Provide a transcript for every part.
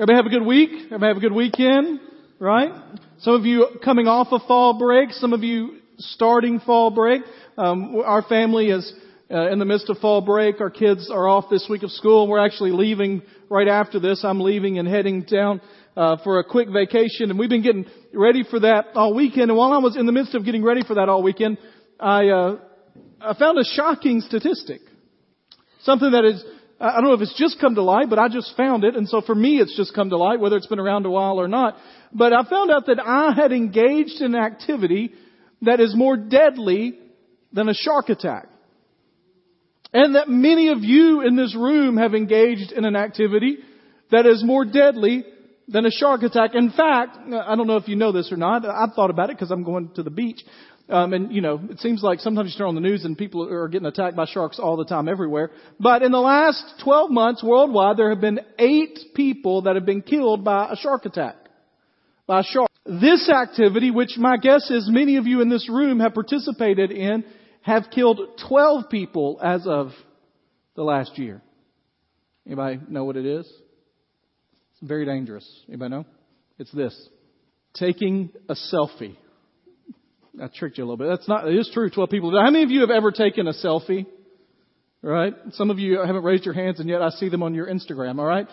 Everybody have a good week? Everybody have a good weekend? Right? Some of you coming off of fall break, some of you starting fall break. Um, our family is uh, in the midst of fall break. Our kids are off this week of school we're actually leaving right after this. I'm leaving and heading down uh, for a quick vacation and we've been getting ready for that all weekend. And while I was in the midst of getting ready for that all weekend, I, uh, I found a shocking statistic. Something that is I don't know if it's just come to light, but I just found it. And so for me, it's just come to light, whether it's been around a while or not. But I found out that I had engaged in activity that is more deadly than a shark attack. And that many of you in this room have engaged in an activity that is more deadly than a shark attack. In fact, I don't know if you know this or not. I've thought about it because I'm going to the beach. Um, and you know, it seems like sometimes you turn on the news and people are getting attacked by sharks all the time everywhere. But in the last 12 months worldwide, there have been eight people that have been killed by a shark attack. By a shark. This activity, which my guess is many of you in this room have participated in, have killed 12 people as of the last year. Anybody know what it is? It's very dangerous. Anybody know? It's this. Taking a selfie. I tricked you a little bit. That's not, it is true, 12 people. How many of you have ever taken a selfie? Right? Some of you haven't raised your hands and yet I see them on your Instagram, alright?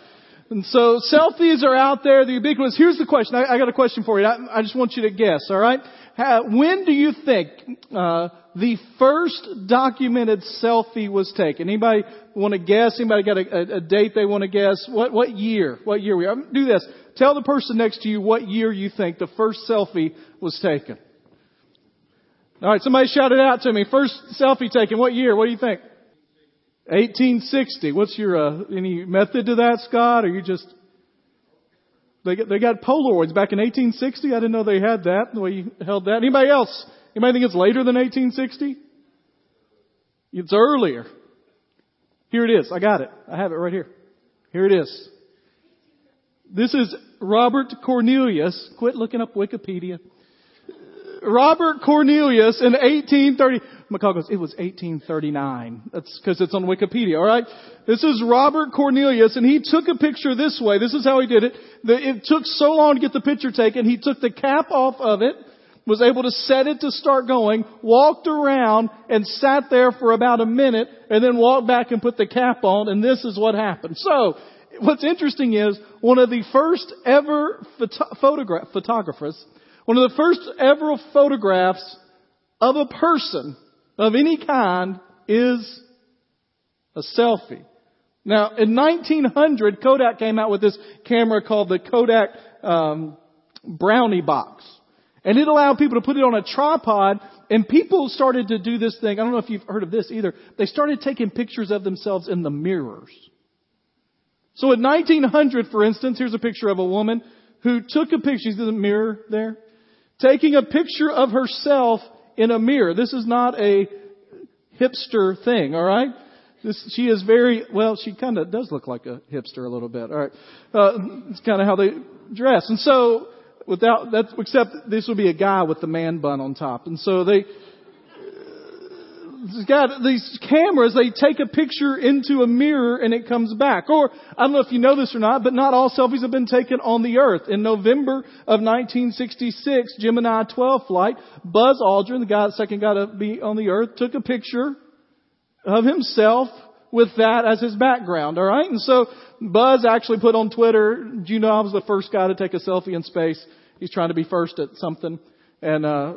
And so selfies are out there, the ubiquitous. Here's the question. I, I got a question for you. I, I, just want you to guess, alright? when do you think, uh, the first documented selfie was taken? Anybody want to guess? Anybody got a, a, a date they want to guess? What, what year? What year we are? Do this. Tell the person next to you what year you think the first selfie was taken. All right, somebody shout it out to me. First selfie taken, what year? What do you think? 1860. What's your uh, any method to that, Scott? Or you just they got, they got Polaroids back in 1860? I didn't know they had that. The way you held that. Anybody else? Anybody think it's later than 1860? It's earlier. Here it is. I got it. I have it right here. Here it is. This is Robert Cornelius. Quit looking up Wikipedia. Robert Cornelius in 1830. McCall goes, it was 1839. That's because it's on Wikipedia, alright? This is Robert Cornelius and he took a picture this way. This is how he did it. It took so long to get the picture taken. He took the cap off of it, was able to set it to start going, walked around and sat there for about a minute and then walked back and put the cap on and this is what happened. So, what's interesting is one of the first ever photo- photograph, photographers one of the first ever photographs of a person of any kind is a selfie. Now, in 1900, Kodak came out with this camera called the Kodak um, Brownie Box. And it allowed people to put it on a tripod and people started to do this thing. I don't know if you've heard of this either. They started taking pictures of themselves in the mirrors. So in 1900, for instance, here's a picture of a woman who took a picture. She's in the mirror there taking a picture of herself in a mirror. This is not a hipster thing, alright? This, she is very, well, she kind of does look like a hipster a little bit, alright? Uh, it's kind of how they dress. And so, without, that, except this would be a guy with the man bun on top. And so they, got these cameras, they take a picture into a mirror and it comes back. Or, I don't know if you know this or not, but not all selfies have been taken on the earth. In November of 1966, Gemini 12 flight, Buzz Aldrin, the guy, second guy to be on the earth, took a picture of himself with that as his background, alright? And so, Buzz actually put on Twitter, do you know I was the first guy to take a selfie in space? He's trying to be first at something. And, uh,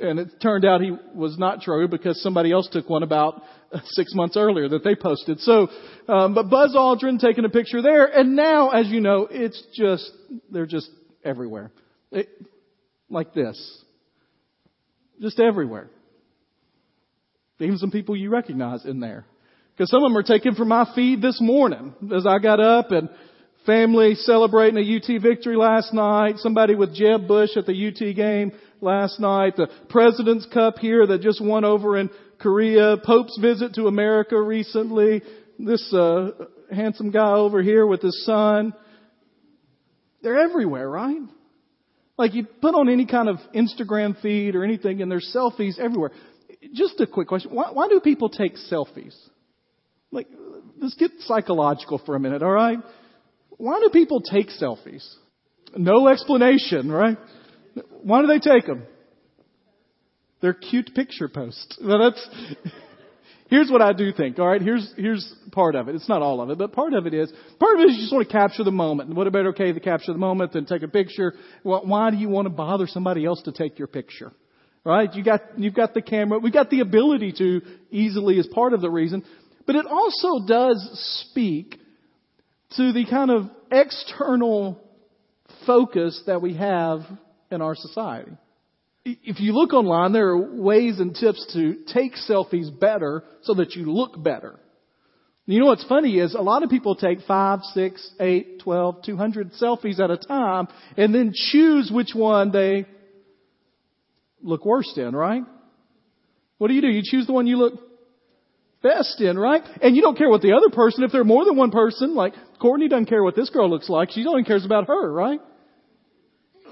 and it turned out he was not true because somebody else took one about six months earlier that they posted. So, um, but Buzz Aldrin taking a picture there, and now, as you know, it's just they're just everywhere, it, like this, just everywhere. Even some people you recognize in there, because some of them are taken from my feed this morning as I got up and family celebrating a UT victory last night. Somebody with Jeb Bush at the UT game last night, the President's Cup here that just won over in Korea, Pope's visit to America recently, this uh, handsome guy over here with his son. They're everywhere, right? Like you put on any kind of Instagram feed or anything and there's selfies everywhere. Just a quick question. Why, why do people take selfies? Like, let's get psychological for a minute, alright? Why do people take selfies? No explanation, right? Why do they take them? They're cute picture posts. Well, that's, here's what I do think, alright? Here's, here's part of it. It's not all of it, but part of it is, part of it is you just want to capture the moment. What about okay to capture the moment than take a picture? Well, why do you want to bother somebody else to take your picture? Right? You got, you've got the camera. We've got the ability to easily as part of the reason. But it also does speak to the kind of external focus that we have in our society. If you look online, there are ways and tips to take selfies better so that you look better. You know what's funny is a lot of people take five, six, eight, twelve, two hundred selfies at a time and then choose which one they look worst in, right? What do you do? You choose the one you look in, right? And you don't care what the other person, if there are more than one person, like Courtney doesn't care what this girl looks like, she only cares about her, right?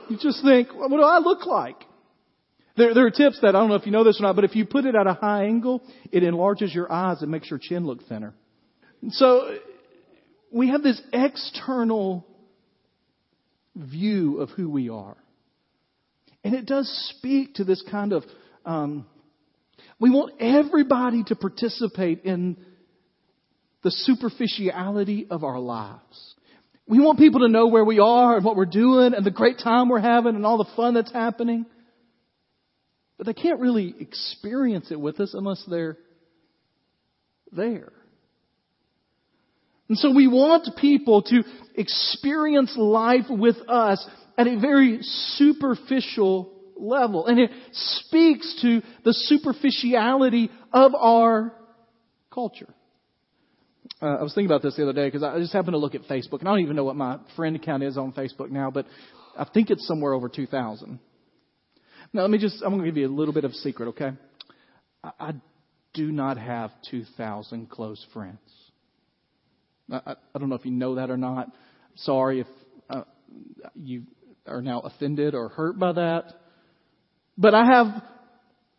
You just think, what do I look like? There, there are tips that I don't know if you know this or not, but if you put it at a high angle, it enlarges your eyes and makes your chin look thinner. So we have this external view of who we are. And it does speak to this kind of, um, we want everybody to participate in the superficiality of our lives. We want people to know where we are and what we're doing and the great time we're having and all the fun that's happening. But they can't really experience it with us unless they're there. And so we want people to experience life with us at a very superficial level. And it speaks to the superficiality of our culture. Uh, I was thinking about this the other day because I just happened to look at Facebook, and I don't even know what my friend count is on Facebook now, but I think it's somewhere over 2,000. Now, let me just, I'm going to give you a little bit of a secret, okay? I, I do not have 2,000 close friends. I, I, I, don't know if you know that or not. Sorry if uh, you are now offended or hurt by that. But I have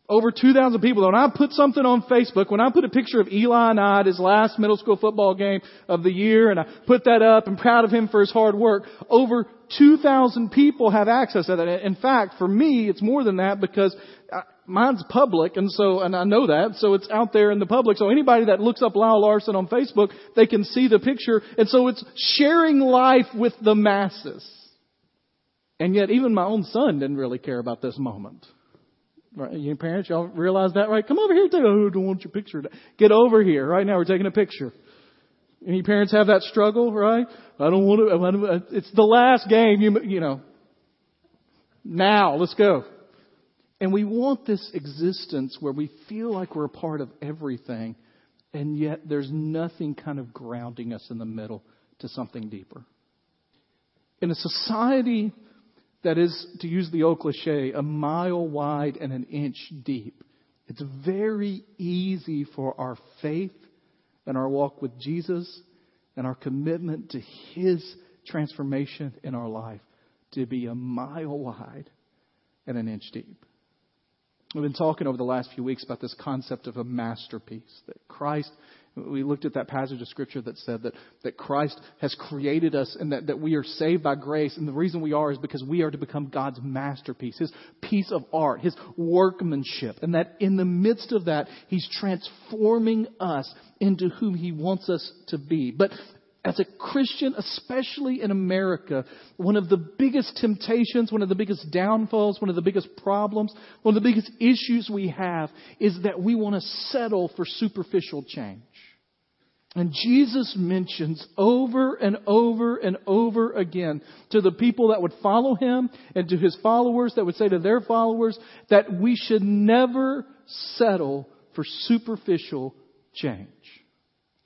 over 2,000 people. When I put something on Facebook, when I put a picture of Eli and I at his last middle school football game of the year, and I put that up and proud of him for his hard work, over 2,000 people have access to that. In fact, for me, it's more than that because uh, mine's public, and so, and I know that, so it's out there in the public. So anybody that looks up Lyle Larson on Facebook, they can see the picture, and so it's sharing life with the masses. And yet, even my own son didn't really care about this moment. Right? You parents, y'all realize that, right? Come over here. Take, oh, don't want your picture. Get over here. Right now, we're taking a picture. Any parents have that struggle, right? I don't want to. It's the last game. You you know. Now, let's go. And we want this existence where we feel like we're a part of everything, and yet there's nothing kind of grounding us in the middle to something deeper. In a society that is, to use the old cliche, a mile wide and an inch deep. It's very easy for our faith and our walk with Jesus and our commitment to His transformation in our life to be a mile wide and an inch deep. We've been talking over the last few weeks about this concept of a masterpiece, that Christ we looked at that passage of scripture that said that, that Christ has created us and that, that we are saved by grace. And the reason we are is because we are to become God's masterpiece, His piece of art, His workmanship. And that in the midst of that, He's transforming us into whom He wants us to be. But as a Christian, especially in America, one of the biggest temptations, one of the biggest downfalls, one of the biggest problems, one of the biggest issues we have is that we want to settle for superficial change. And Jesus mentions over and over and over again to the people that would follow him and to his followers that would say to their followers that we should never settle for superficial change.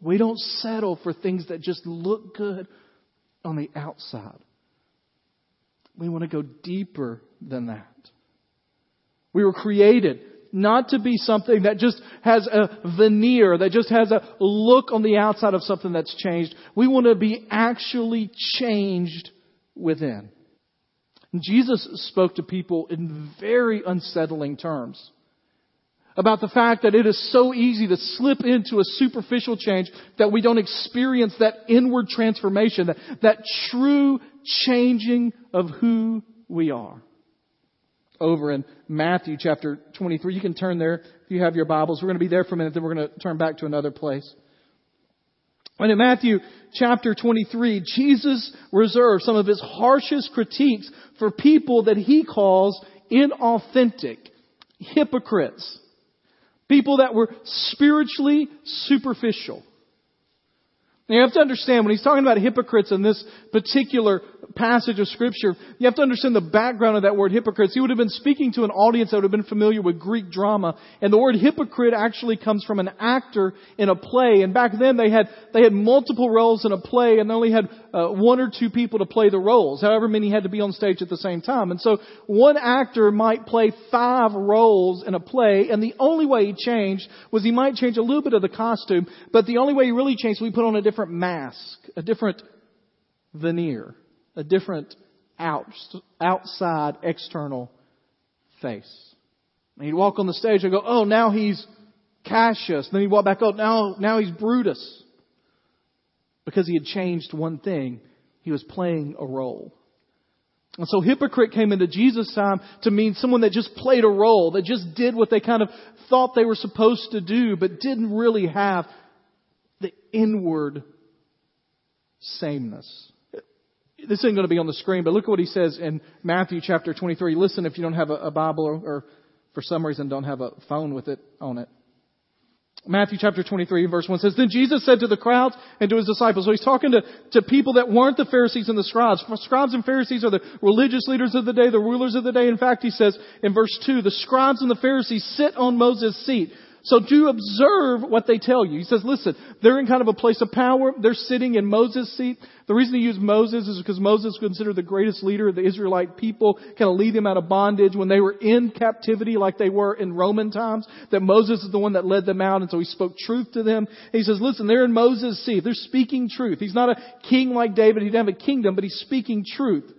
We don't settle for things that just look good on the outside. We want to go deeper than that. We were created not to be something that just has a veneer, that just has a look on the outside of something that's changed. We want to be actually changed within. Jesus spoke to people in very unsettling terms about the fact that it is so easy to slip into a superficial change that we don't experience that inward transformation, that, that true changing of who we are. Over in Matthew chapter 23, you can turn there if you have your Bibles. We're going to be there for a minute, then we're going to turn back to another place. And in Matthew chapter 23, Jesus reserves some of his harshest critiques for people that he calls inauthentic, hypocrites, people that were spiritually superficial. Now you have to understand when he's talking about hypocrites in this particular passage of scripture, you have to understand the background of that word hypocrites. He would have been speaking to an audience that would have been familiar with Greek drama. And the word hypocrite actually comes from an actor in a play. And back then they had, they had multiple roles in a play and they only had uh, one or two people to play the roles. However many had to be on stage at the same time. And so one actor might play five roles in a play and the only way he changed was he might change a little bit of the costume, but the only way he really changed was he put on a different mask, a different veneer a different out, outside external face. And he'd walk on the stage and go, oh, now he's Cassius. Then he'd walk back, oh, now, now he's Brutus. Because he had changed one thing. He was playing a role. And so hypocrite came into Jesus' time to mean someone that just played a role, that just did what they kind of thought they were supposed to do, but didn't really have the inward sameness this isn't going to be on the screen, but look at what he says in Matthew chapter 23. Listen if you don't have a, Bible or, or, for some reason don't have a phone with it on it. Matthew chapter 23 verse 1 says, Then Jesus said to the crowds and to his disciples, so he's talking to, to people that weren't the Pharisees and the scribes. Scribes and Pharisees are the religious leaders of the day, the rulers of the day. In fact, he says in verse 2, the scribes and the Pharisees sit on Moses' seat. So do observe what they tell you. He says, listen, they're in kind of a place of power. They're sitting in Moses' seat. The reason he used Moses is because Moses was considered the greatest leader of the Israelite people, kind of lead them out of bondage when they were in captivity like they were in Roman times, that Moses is the one that led them out and so he spoke truth to them. And he says, listen, they're in Moses' seat. They're speaking truth. He's not a king like David. He didn't have a kingdom, but he's speaking truth.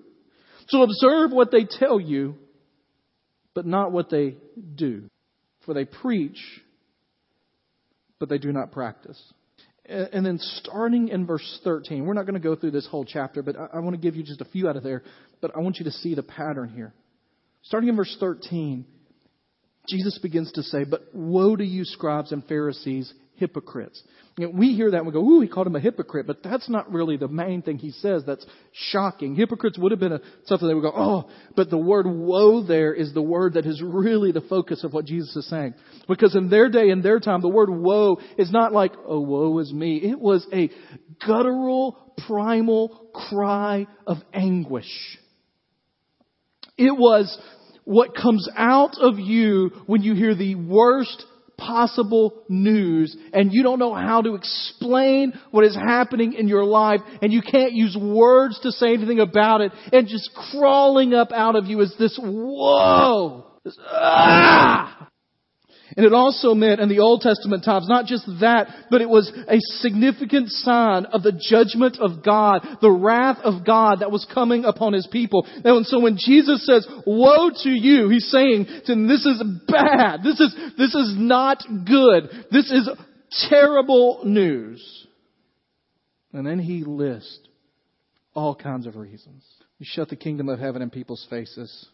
So observe what they tell you, but not what they do. For they preach but they do not practice. And then starting in verse 13, we're not going to go through this whole chapter, but I want to give you just a few out of there, but I want you to see the pattern here. Starting in verse 13, Jesus begins to say, But woe to you, scribes and Pharisees, hypocrites. You know, we hear that and we go, ooh, he called him a hypocrite, but that's not really the main thing he says that's shocking. Hypocrites would have been a, something they would go, oh, but the word woe there is the word that is really the focus of what Jesus is saying. Because in their day, in their time, the word woe is not like, oh, woe is me. It was a guttural, primal cry of anguish. It was what comes out of you when you hear the worst possible news and you don't know how to explain what is happening in your life and you can't use words to say anything about it and just crawling up out of you is this whoa, this, ah! And it also meant in the Old Testament times, not just that, but it was a significant sign of the judgment of God, the wrath of God that was coming upon His people. And so when Jesus says, woe to you, He's saying, this is bad. This is, this is not good. This is terrible news. And then He lists all kinds of reasons. You shut the kingdom of heaven in people's faces.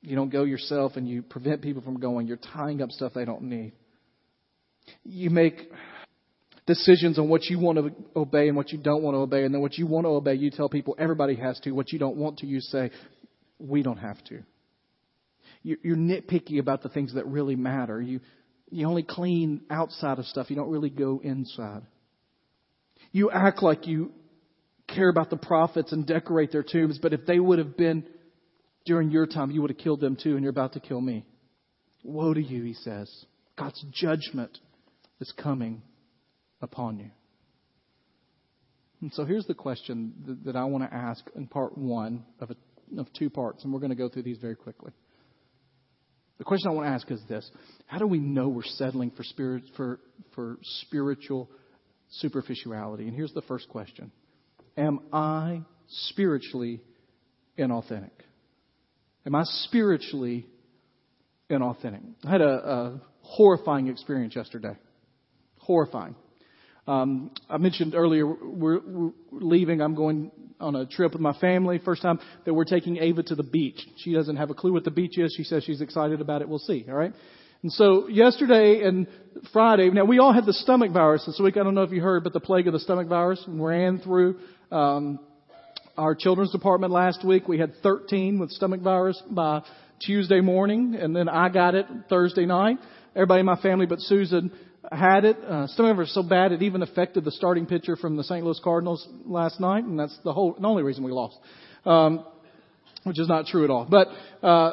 You don't go yourself and you prevent people from going. You're tying up stuff they don't need. You make decisions on what you want to obey and what you don't want to obey. And then what you want to obey, you tell people everybody has to. What you don't want to, you say, we don't have to. You're nitpicky about the things that really matter. You, you only clean outside of stuff. You don't really go inside. You act like you care about the prophets and decorate their tombs, but if they would have been during your time, you would have killed them too, and you're about to kill me. Woe to you, he says. God's judgment is coming upon you. And so here's the question that, that I want to ask in part one of, a, of two parts, and we're going to go through these very quickly. The question I want to ask is this How do we know we're settling for, spirit, for, for spiritual superficiality? And here's the first question Am I spiritually inauthentic? Am I spiritually inauthentic? I had a, a horrifying experience yesterday. Horrifying. Um, I mentioned earlier we're, we're leaving. I'm going on a trip with my family. First time that we're taking Ava to the beach. She doesn't have a clue what the beach is. She says she's excited about it. We'll see. All right. And so yesterday and Friday, now we all had the stomach virus this week. I don't know if you heard, but the plague of the stomach virus ran through um, our children's department last week. We had 13 with stomach virus by Tuesday morning, and then I got it Thursday night. Everybody in my family but Susan had it. Uh, stomach virus so bad it even affected the starting pitcher from the St. Louis Cardinals last night, and that's the whole, the only reason we lost. Um, which is not true at all. But uh,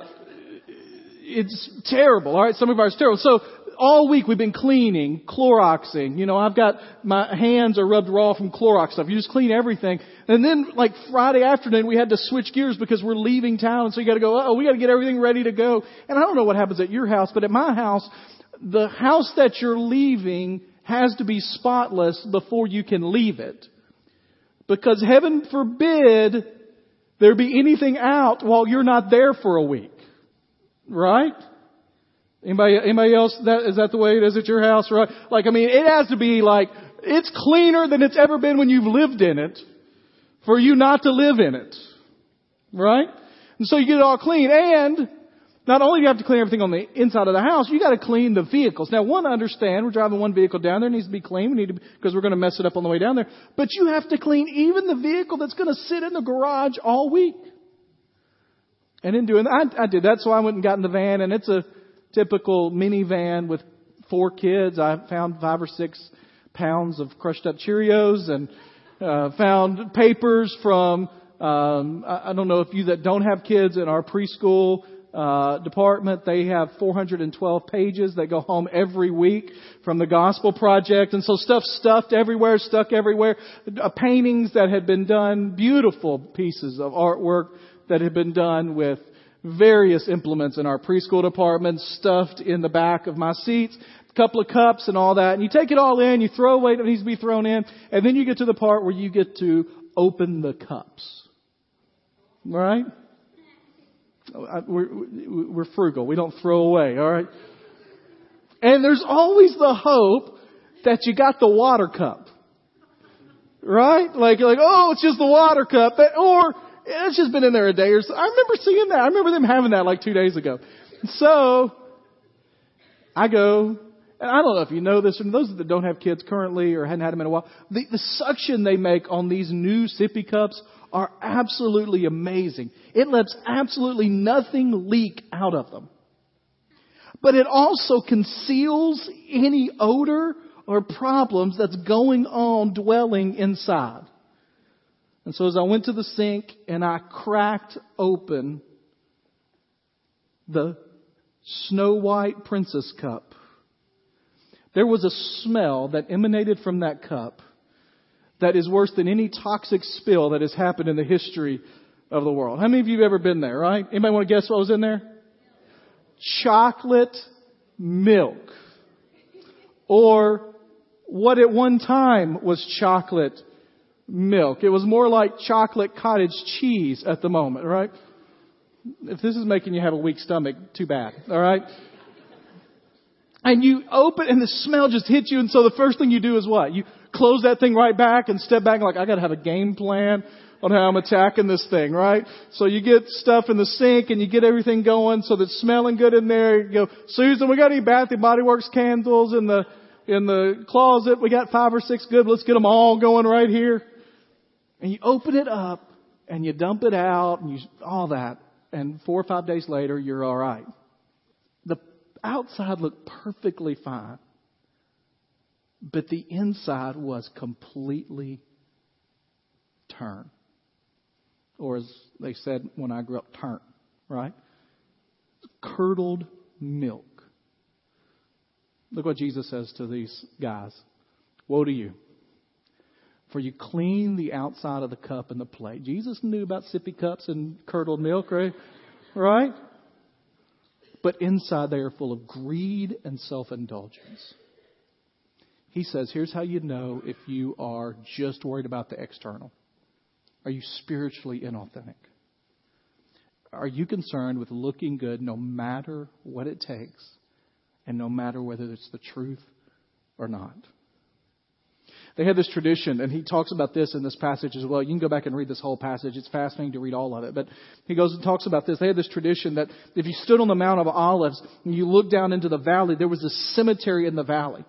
it's terrible. All right, stomach virus terrible. So all week we've been cleaning, Cloroxing. You know, I've got my hands are rubbed raw from Clorox stuff. You just clean everything. And then like Friday afternoon we had to switch gears because we're leaving town. So you got to go. Oh, we got to get everything ready to go. And I don't know what happens at your house, but at my house, the house that you're leaving has to be spotless before you can leave it. Because heaven forbid there be anything out while you're not there for a week. Right? Anybody, anybody else, that, is that the way it is at your house, right? Like, I mean, it has to be like, it's cleaner than it's ever been when you've lived in it for you not to live in it. Right? And so you get it all clean and not only do you have to clean everything on the inside of the house, you got to clean the vehicles. Now, one, understand we're driving one vehicle down there, it needs to be clean. We need to because we're going to mess it up on the way down there. But you have to clean even the vehicle that's going to sit in the garage all week. And in doing that, I, I did that, so I went and got in the van, and it's a typical minivan with four kids. I found five or six pounds of crushed up Cheerios and uh, found papers from. Um, I, don't know if you that don't have kids in our preschool uh, department. They have 412 pages. They go home every week from the Gospel Project, and so stuff stuffed everywhere, stuck everywhere. Uh, paintings that had been done, beautiful pieces of artwork that had been done with various implements in our preschool department stuffed in the back of my seats, a couple of cups and all that. And you take it all in, you throw away what needs to be thrown in, and then you get to the part where you get to open the cups. Right? We're, we're frugal. We don't throw away, alright? And there's always the hope that you got the water cup. Right? Like, like, oh, it's just the water cup. Or, it's just been in there a day or so. I remember seeing that. I remember them having that like two days ago. So, I go, and I don't know if you know this, and those that don't have kids currently or hadn't had them in a while, the, the suction they make on these new sippy cups are absolutely amazing. It lets absolutely nothing leak out of them. But it also conceals any odor or problems that's going on dwelling inside. And so as I went to the sink and I cracked open the Snow White Princess cup, there was a smell that emanated from that cup that is worse than any toxic spill that has happened in the history of the world. How many of you have ever been there, right? Anybody want to guess what was in there? Chocolate milk. Or what at one time was chocolate milk. It was more like chocolate cottage cheese at the moment, right? If this is making you have a weak stomach, too bad, alright? And you open and the smell just hits you and so the first thing you do is what? You close that thing right back and step back like, I gotta have a game plan on how I'm attacking this thing, right? So you get stuff in the sink and you get everything going so that's smelling good in there. You go, Susan, we got any Bath and Body Works candles in the, in the closet? We got five or six good. Let's get them all going right here. And you open it up and you dump it out and you, all that. And four or five days later, you're alright. The outside looked perfectly fine but the inside was completely turned. Or as they said when I grew up, turnt, right? Curdled milk. Look what Jesus says to these guys. Woe to you. For you clean the outside of the cup and the plate. Jesus knew about sippy cups and curdled milk, right? Right? But inside they are full of greed and self indulgence. He says, here's how you know if you are just worried about the external. Are you spiritually inauthentic? Are you concerned with looking good no matter what it takes and no matter whether it's the truth or not. They had this tradition, and he talks about this in this passage as well. You can go back and read this whole passage. It's fascinating to read all of it. But he goes and talks about this. They had this tradition that if you stood on the Mount of Olives and you looked down into the valley, there was a cemetery in the valley.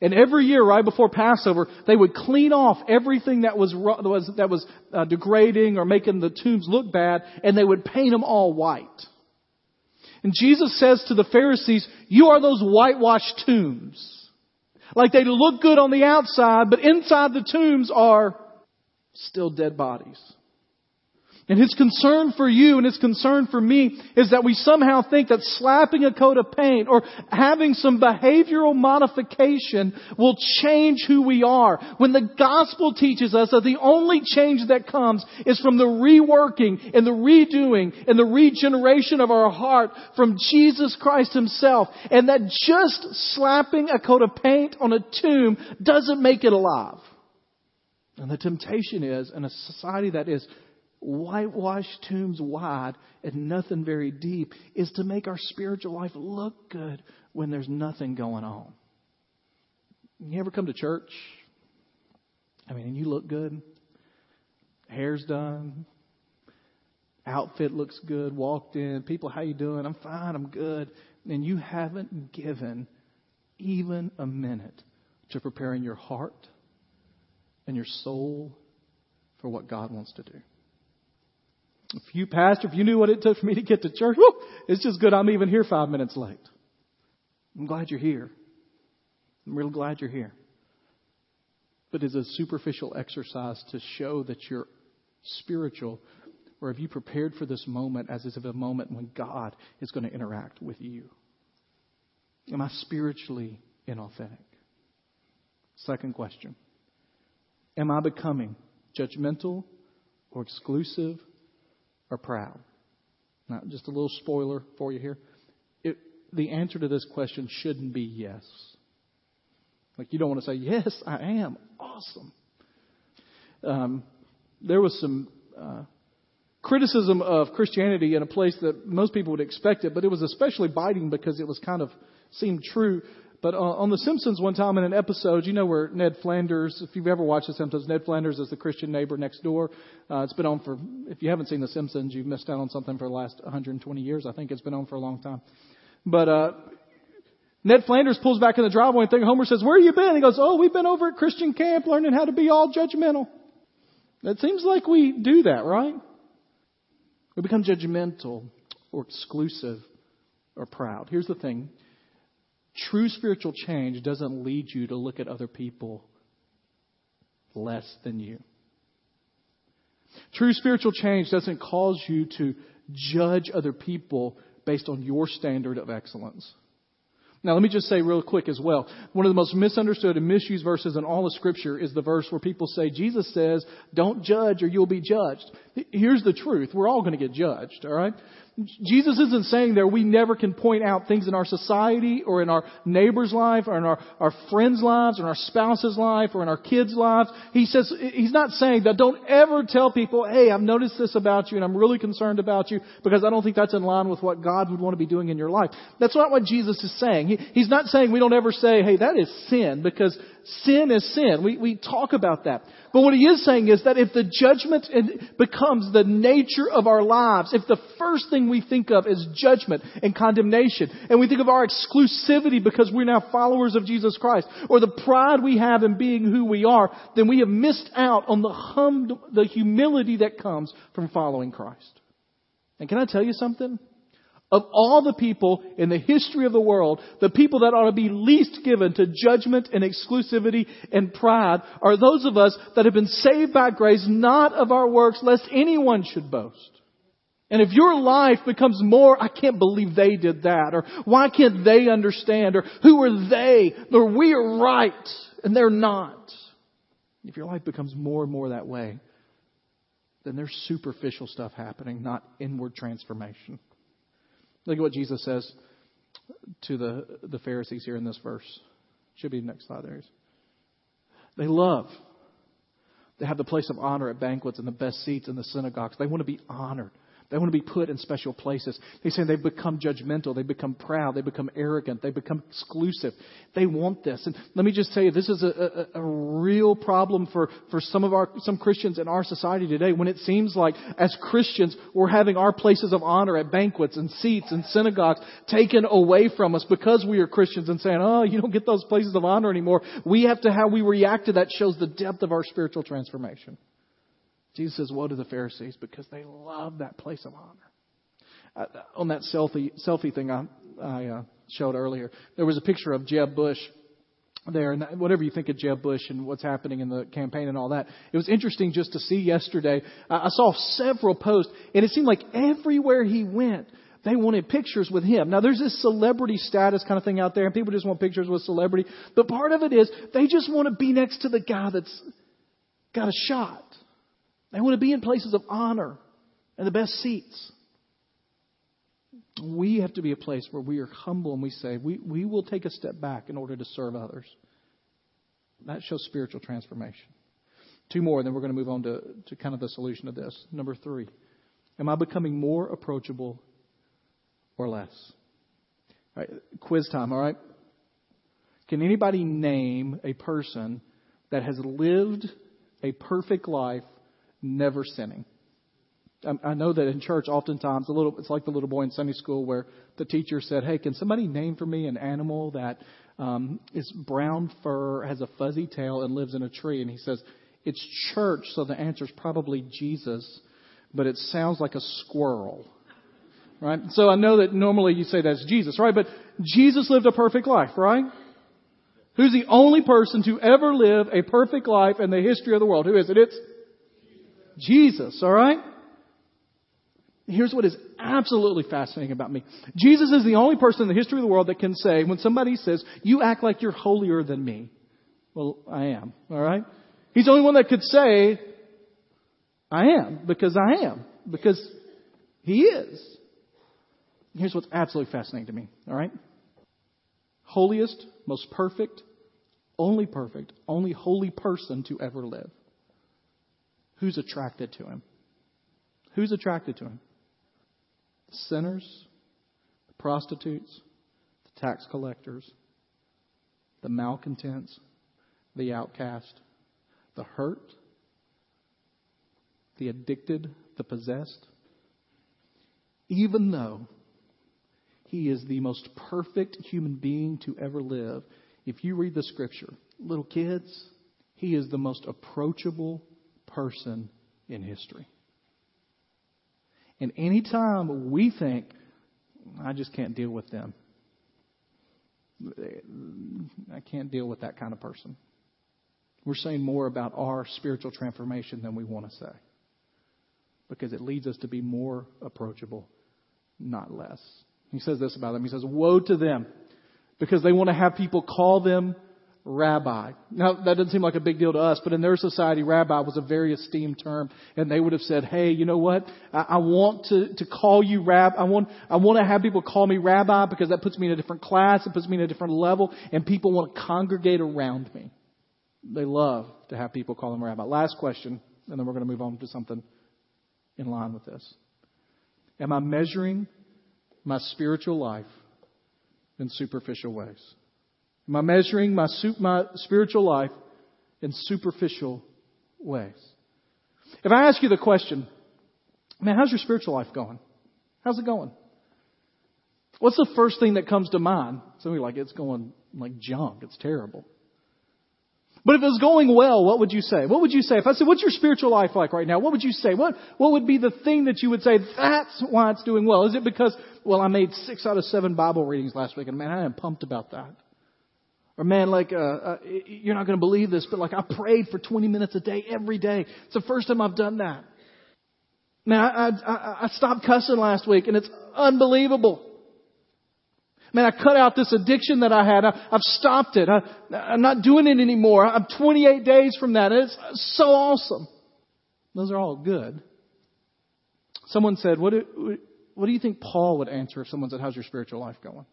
And every year, right before Passover, they would clean off everything that was was that was uh, degrading or making the tombs look bad, and they would paint them all white. And Jesus says to the Pharisees, "You are those whitewashed tombs." Like they look good on the outside, but inside the tombs are still dead bodies. And his concern for you and his concern for me is that we somehow think that slapping a coat of paint or having some behavioral modification will change who we are. When the gospel teaches us that the only change that comes is from the reworking and the redoing and the regeneration of our heart from Jesus Christ himself. And that just slapping a coat of paint on a tomb doesn't make it alive. And the temptation is in a society that is whitewashed tombs wide and nothing very deep is to make our spiritual life look good when there's nothing going on. You ever come to church? I mean, and you look good. Hair's done. Outfit looks good. Walked in. People, how you doing? I'm fine. I'm good. And you haven't given even a minute to preparing your heart and your soul for what God wants to do. If you, Pastor, if you knew what it took for me to get to church, it's just good I'm even here five minutes late. I'm glad you're here. I'm real glad you're here. But it's a superficial exercise to show that you're spiritual, or have you prepared for this moment as if a moment when God is going to interact with you? Am I spiritually inauthentic? Second question Am I becoming judgmental or exclusive or proud? Now, just a little spoiler for you here. It, the answer to this question shouldn't be yes. Like, you don't want to say, Yes, I am. Awesome. Um, there was some uh, criticism of Christianity in a place that most people would expect it, but it was especially biting because it was kind of seemed true but uh, on The Simpsons, one time in an episode, you know where Ned Flanders, if you've ever watched The Simpsons, Ned Flanders is the Christian neighbor next door. Uh, it's been on for, if you haven't seen The Simpsons, you've missed out on something for the last 120 years. I think it's been on for a long time. But, uh, Ned Flanders pulls back in the driveway and Homer says, where have you been? He goes, oh, we've been over at Christian camp learning how to be all judgmental. It seems like we do that, right? We become judgmental or exclusive or proud. Here's the thing. True spiritual change doesn't lead you to look at other people less than you. True spiritual change doesn't cause you to judge other people based on your standard of excellence. Now, let me just say real quick as well. One of the most misunderstood and misused verses in all of Scripture is the verse where people say, Jesus says, don't judge or you'll be judged. Here's the truth. We're all going to get judged, alright? Jesus isn't saying there we never can point out things in our society or in our neighbor's life or in our, our friends' lives or in our spouse's life or in our kids' lives. He says, he's not saying that don't ever tell people, hey, I've noticed this about you and I'm really concerned about you because I don't think that's in line with what God would want to be doing in your life. That's not what Jesus is saying. He, he's not saying we don't ever say, hey, that is sin because sin is sin. We, we talk about that. But what he is saying is that if the judgment becomes the nature of our lives, if the first thing we think of is judgment and condemnation, and we think of our exclusivity because we're now followers of Jesus Christ, or the pride we have in being who we are, then we have missed out on the hum, the humility that comes from following Christ. And can I tell you something? Of all the people in the history of the world, the people that ought to be least given to judgment and exclusivity and pride are those of us that have been saved by grace, not of our works, lest anyone should boast. And if your life becomes more, I can't believe they did that, or why can't they understand, or who are they, or we are right, and they're not. If your life becomes more and more that way, then there's superficial stuff happening, not inward transformation. Look at what Jesus says to the, the Pharisees here in this verse. Should be the next slide there. They love. They have the place of honor at banquets and the best seats in the synagogues. They want to be honored. They want to be put in special places. They say they become judgmental. They become proud. They become arrogant. They become exclusive. They want this. And let me just tell you, this is a, a, a, real problem for, for some of our, some Christians in our society today when it seems like as Christians we're having our places of honor at banquets and seats and synagogues taken away from us because we are Christians and saying, oh, you don't get those places of honor anymore. We have to, how we react to that shows the depth of our spiritual transformation. Jesus says, Woe to the Pharisees because they love that place of honor. Uh, on that selfie, selfie thing I, I uh, showed earlier, there was a picture of Jeb Bush there, and whatever you think of Jeb Bush and what's happening in the campaign and all that, it was interesting just to see yesterday. I saw several posts, and it seemed like everywhere he went, they wanted pictures with him. Now there's this celebrity status kind of thing out there, and people just want pictures with celebrity. But part of it is they just want to be next to the guy that's got a shot. They want to be in places of honor and the best seats. We have to be a place where we are humble and we say, we, we will take a step back in order to serve others. That shows spiritual transformation. Two more, and then we're going to move on to, to kind of the solution to this. Number three. Am I becoming more approachable or less? All right, quiz time, all right? Can anybody name a person that has lived a perfect life never sinning. I know that in church, oftentimes, a little, it's like the little boy in Sunday school where the teacher said, Hey, can somebody name for me an animal that um, is brown fur, has a fuzzy tail, and lives in a tree? And he says, It's church, so the answer is probably Jesus, but it sounds like a squirrel. Right? So I know that normally you say that's Jesus, right? But Jesus lived a perfect life, right? Who's the only person to ever live a perfect life in the history of the world? Who is it? It's Jesus, alright? Here's what is absolutely fascinating about me. Jesus is the only person in the history of the world that can say, when somebody says, you act like you're holier than me. Well, I am, alright? He's the only one that could say, I am, because I am, because He is. Here's what's absolutely fascinating to me, alright? Holiest, most perfect, only perfect, only holy person to ever live. Who's attracted to him? Who's attracted to him? The sinners, the prostitutes, the tax collectors, the malcontents, the outcast, the hurt, the addicted, the possessed. Even though he is the most perfect human being to ever live, if you read the scripture, little kids, he is the most approachable person in history. And anytime we think, I just can't deal with them, I can't deal with that kind of person. We're saying more about our spiritual transformation than we want to say. Because it leads us to be more approachable, not less. He says this about them. He says, Woe to them, because they want to have people call them rabbi. Now, that doesn't seem like a big deal to us, but in their society, rabbi was a very esteemed term, and they would have said, hey, you know what? I, I want to, to call you rabbi. I want, I want to have people call me rabbi because that puts me in a different class, it puts me in a different level, and people want to congregate around me. They love to have people call them rabbi. Last question, and then we're going to move on to something in line with this. Am I measuring my spiritual life in superficial ways? Am I measuring my, my spiritual life in superficial ways? If I ask you the question, man, how's your spiritual life going? How's it going? What's the first thing that comes to mind? Somebody like, it's going like junk. It's terrible. But if it was going well, what would you say? What would you say? If I said, what's your spiritual life like right now? What would you say? What, what would be the thing that you would say, that's why it's doing well? Is it because, well, I made six out of seven Bible readings last week and man, I am pumped about that. Or man, like, uh, uh, you're not going to believe this, but like I prayed for 20 minutes a day every day. It's the first time I've done that. Man, I, I, I stopped cussing last week and it's unbelievable. Man, I cut out this addiction that I had. I, have stopped it. I, I'm not doing it anymore. I'm 28 days from that. It's so awesome. Those are all good. Someone said, what do, what do you think Paul would answer if someone said, how's your spiritual life going?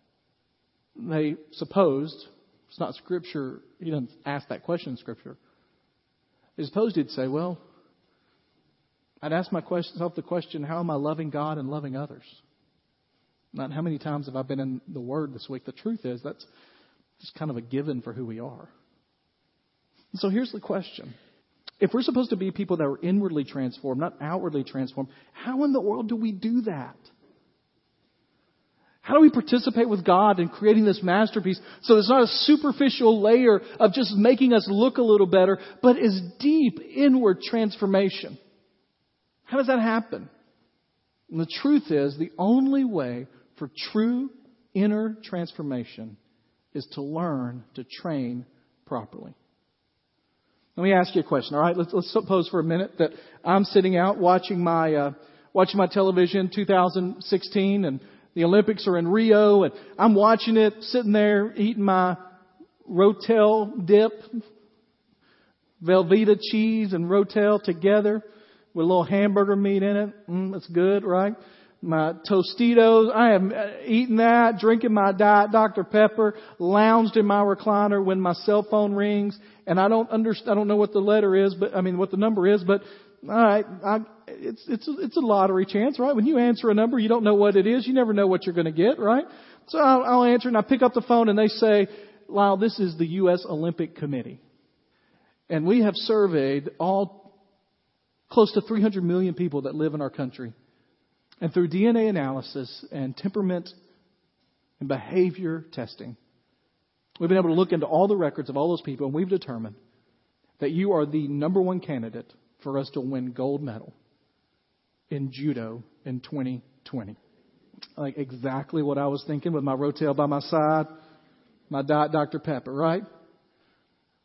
They supposed it's not scripture. He doesn't ask that question in scripture. I suppose he'd say, well, I'd ask myself the question, how am I loving God and loving others? Not how many times have I been in the Word this week. The truth is, that's just kind of a given for who we are. So here's the question. If we're supposed to be people that are inwardly transformed, not outwardly transformed, how in the world do we do that? How do we participate with God in creating this masterpiece so it's not a superficial layer of just making us look a little better, but is deep inward transformation? How does that happen? And the truth is, the only way for true inner transformation is to learn to train properly. Let me ask you a question, all right? Let's, let's suppose for a minute that I'm sitting out watching my, uh, watching my television 2016 and the Olympics are in Rio and I'm watching it, sitting there eating my Rotel dip, Velveeta cheese and Rotel together with a little hamburger meat in it. Mm, that's good, right? My Tostitos, I am uh, eating that, drinking my diet Dr. Pepper, lounged in my recliner when my cell phone rings, and I don't understand, I don't know what the letter is, but I mean what the number is, but all right, I, it's it's a, it's a lottery chance, right? When you answer a number, you don't know what it is. You never know what you're going to get, right? So I'll, I'll answer, and I pick up the phone, and they say, "Lyle, this is the U.S. Olympic Committee, and we have surveyed all close to 300 million people that live in our country, and through DNA analysis and temperament and behavior testing, we've been able to look into all the records of all those people, and we've determined." That you are the number one candidate for us to win gold medal in judo in 2020. Like exactly what I was thinking with my Rotel by my side, my Diet Dr. Pepper, right?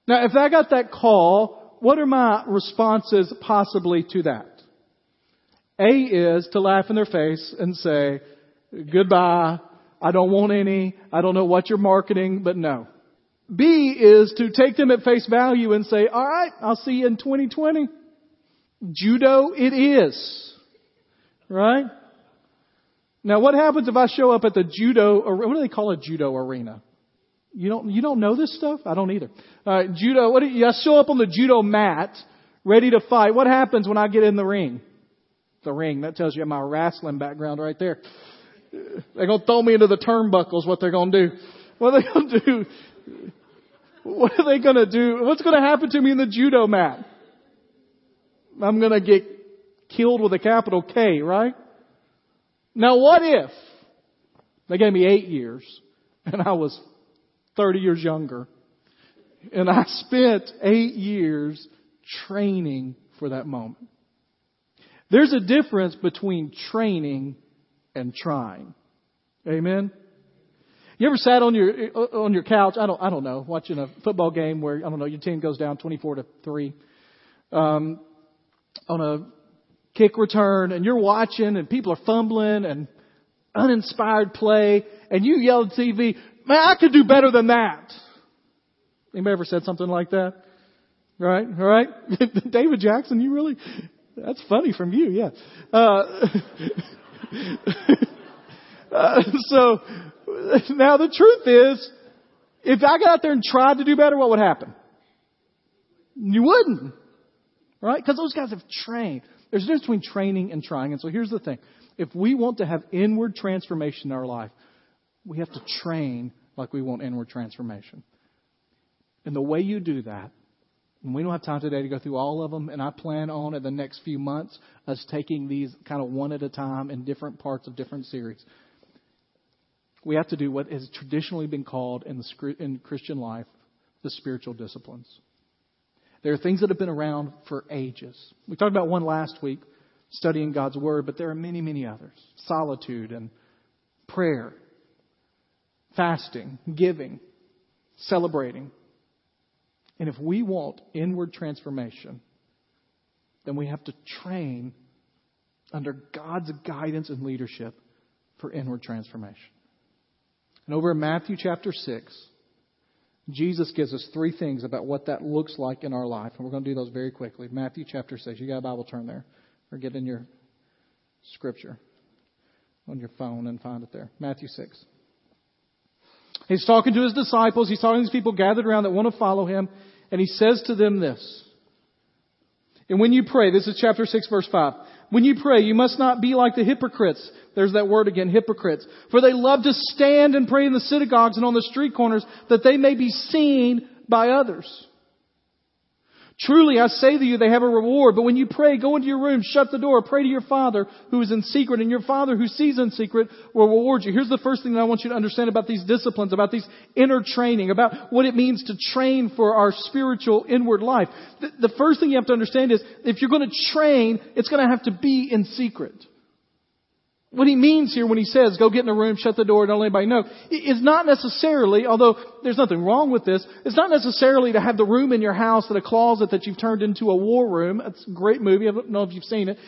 Now, if I got that call, what are my responses possibly to that? A is to laugh in their face and say, goodbye, I don't want any, I don't know what you're marketing, but no. B is to take them at face value and say, alright, I'll see you in 2020. Judo it is. Right? Now what happens if I show up at the judo, or what do they call a judo arena? You don't, you don't know this stuff? I don't either. Alright, judo, what do you, I show up on the judo mat, ready to fight. What happens when I get in the ring? The ring, that tells you my wrestling background right there. They're gonna throw me into the turnbuckles, what they're gonna do. What are they gonna do? What are they gonna do? What's gonna happen to me in the judo mat? I'm to get killed with a capital K, right? Now what if they gave me eight years and I was 30 years younger and I spent eight years training for that moment? There's a difference between training and trying. Amen? You ever sat on your on your couch? I don't I don't know watching a football game where I don't know your team goes down twenty four to three, um, on a kick return and you're watching and people are fumbling and uninspired play and you yell at TV, man, I could do better than that. Anybody ever said something like that? Right? All right? David Jackson, you really, that's funny from you, yeah. Uh, uh, so, now the truth is, if I got out there and tried to do better, what would happen? You wouldn't. Right? Because those guys have trained. There's a difference between training and trying. And so here's the thing. If we want to have inward transformation in our life, we have to train like we want inward transformation. And the way you do that, and we don't have time today to go through all of them, and I plan on in the next few months us taking these kind of one at a time in different parts of different series. We have to do what has traditionally been called in the in Christian life the spiritual disciplines. There are things that have been around for ages. We talked about one last week, studying God's Word, but there are many, many others. Solitude and prayer, fasting, giving, celebrating. And if we want inward transformation, then we have to train under God's guidance and leadership for inward transformation. And over in Matthew chapter 6, Jesus gives us three things about what that looks like in our life, and we're going to do those very quickly. Matthew chapter 6. You got a Bible, turn there, or get in your scripture on your phone and find it there. Matthew 6. He's talking to his disciples. He's talking to these people gathered around that want to follow him, and he says to them this And when you pray, this is chapter 6 verse 5. When you pray, you must not be like the hypocrites. There's that word again, hypocrites. For they love to stand and pray in the synagogues and on the street corners that they may be seen by others. Truly, I say to you, they have a reward. But when you pray, go into your room, shut the door, pray to your Father who is in secret, and your Father who sees in secret will reward you. Here's the first thing that I want you to understand about these disciplines, about these inner training, about what it means to train for our spiritual inward life. The, the first thing you have to understand is if you're going to train, it's going to have to be in secret. What he means here when he says, go get in a room, shut the door, don't let anybody know, is not necessarily, although there's nothing wrong with this, it's not necessarily to have the room in your house that a closet that you've turned into a war room. It's a great movie. I don't know if you've seen it.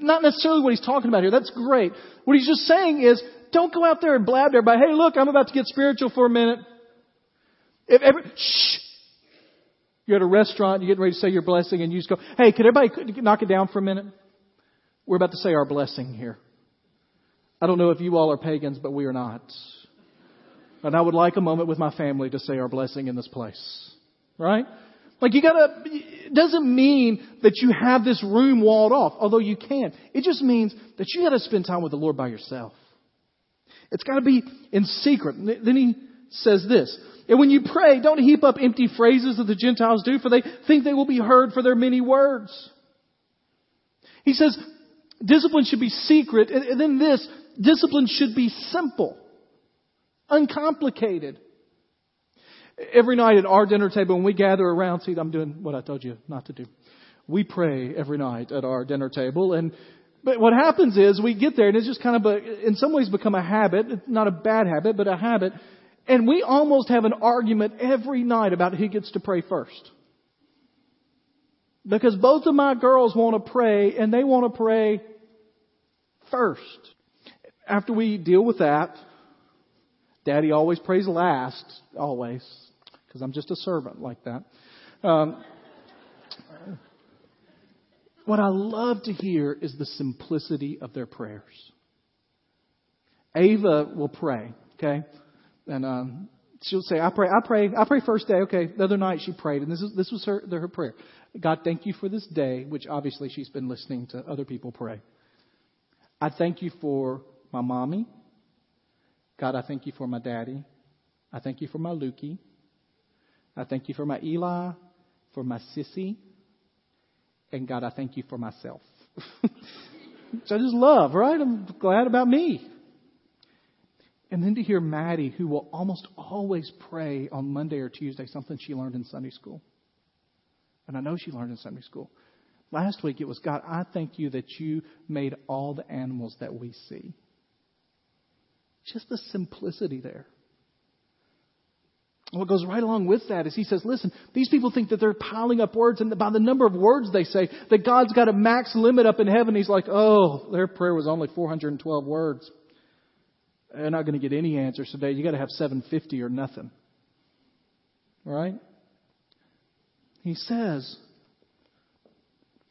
Not necessarily what he's talking about here. That's great. What he's just saying is, don't go out there and blab to everybody, hey look, I'm about to get spiritual for a minute. If every, shh. You're at a restaurant, you're getting ready to say your blessing, and you just go, hey, could everybody knock it down for a minute? We're about to say our blessing here. I don't know if you all are pagans, but we are not. And I would like a moment with my family to say our blessing in this place. Right? Like you gotta, it doesn't mean that you have this room walled off, although you can. It just means that you gotta spend time with the Lord by yourself. It's gotta be in secret. Then he says this, and when you pray, don't heap up empty phrases that the Gentiles do, for they think they will be heard for their many words. He says, discipline should be secret, and then this, Discipline should be simple, uncomplicated. Every night at our dinner table, when we gather around, see, I'm doing what I told you not to do. We pray every night at our dinner table, and but what happens is we get there, and it's just kind of a, in some ways, become a habit. Not a bad habit, but a habit. And we almost have an argument every night about who gets to pray first. Because both of my girls want to pray, and they want to pray first after we deal with that, Daddy always prays last, always, because I'm just a servant like that. Um, what I love to hear is the simplicity of their prayers. Ava will pray, okay, and um, she'll say, "I pray, I pray, I pray first day." Okay, the other night she prayed, and this is this was her her prayer. God, thank you for this day, which obviously she's been listening to other people pray. I thank you for my mommy. God, I thank you for my daddy. I thank you for my Lukey. I thank you for my Eli, for my sissy. And God, I thank you for myself. Which I just love, right? I'm glad about me. And then to hear Maddie, who will almost always pray on Monday or Tuesday, something she learned in Sunday school. And I know she learned in Sunday school. Last week it was, God, I thank you that you made all the animals that we see. Just the simplicity there. What goes right along with that is he says, listen, these people think that they're piling up words, and by the number of words they say, that God's got a max limit up in heaven. He's like, oh, their prayer was only 412 words. They're not going to get any answers today. You've got to have 750 or nothing. Right? He says,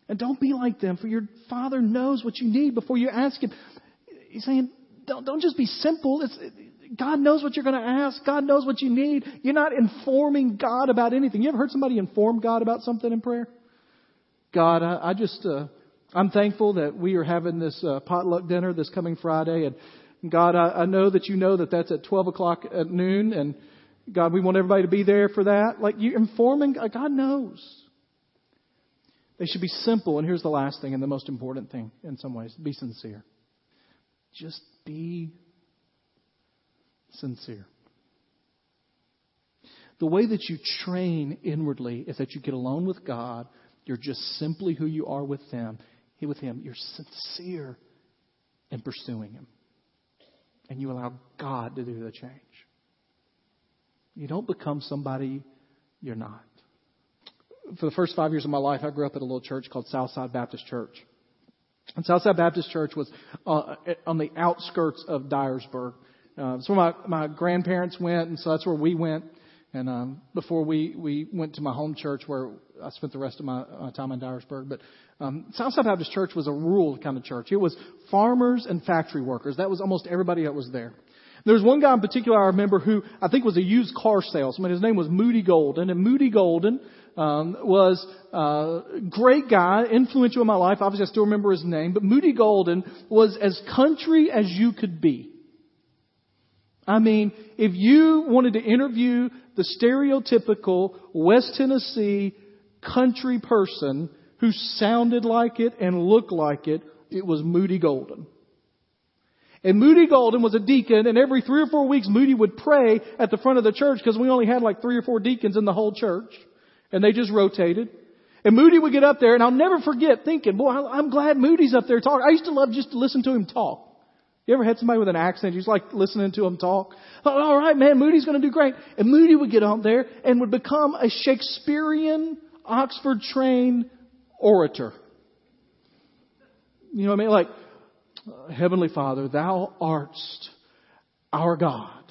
and don't be like them, for your Father knows what you need before you ask Him. He's saying, don't, don't just be simple. It's, God knows what you're going to ask. God knows what you need. You're not informing God about anything. You ever heard somebody inform God about something in prayer? God, I, I just, uh, I'm thankful that we are having this uh, potluck dinner this coming Friday. And God, I, I know that you know that that's at 12 o'clock at noon. And God, we want everybody to be there for that. Like you're informing, God God knows. They should be simple. And here's the last thing and the most important thing in some ways be sincere. Just be sincere. The way that you train inwardly is that you get alone with God. You're just simply who you are with Him. With Him, you're sincere in pursuing Him, and you allow God to do the change. You don't become somebody you're not. For the first five years of my life, I grew up at a little church called Southside Baptist Church. And Southside Baptist Church was uh, on the outskirts of Dyersburg. Uh, so my my grandparents went, and so that's where we went. And um, before we we went to my home church, where I spent the rest of my uh, time in Dyersburg. But um, Southside Baptist Church was a rural kind of church. It was farmers and factory workers. That was almost everybody that was there. There was one guy in particular I remember who I think was a used car salesman. His name was Moody Golden, and Moody Golden um, was a uh, great guy, influential in my life. Obviously, I still remember his name. But Moody Golden was as country as you could be. I mean, if you wanted to interview the stereotypical West Tennessee country person who sounded like it and looked like it, it was Moody Golden. And Moody Golden was a deacon, and every three or four weeks, Moody would pray at the front of the church because we only had like three or four deacons in the whole church. And they just rotated. And Moody would get up there, and I'll never forget thinking, boy, I'm glad Moody's up there talking. I used to love just to listen to him talk. You ever had somebody with an accent? You just like listening to him talk? Thought, all right, man, Moody's going to do great. And Moody would get up there and would become a Shakespearean, Oxford trained orator. You know what I mean? Like, Heavenly Father, Thou art our God.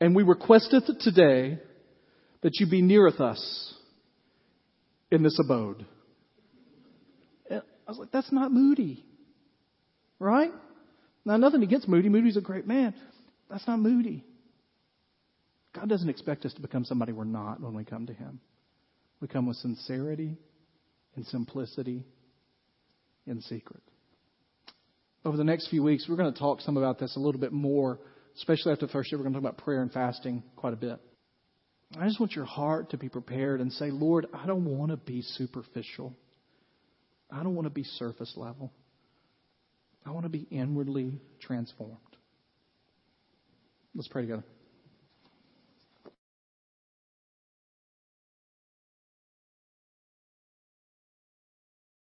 And we requesteth today that you be neareth us in this abode. And I was like, that's not Moody. Right? Now, nothing against Moody. Moody's a great man. That's not Moody. God doesn't expect us to become somebody we're not when we come to Him. We come with sincerity and simplicity in secret. Over the next few weeks, we're going to talk some about this a little bit more, especially after the first year. We're going to talk about prayer and fasting quite a bit. I just want your heart to be prepared and say, Lord, I don't want to be superficial. I don't want to be surface level. I want to be inwardly transformed. Let's pray together.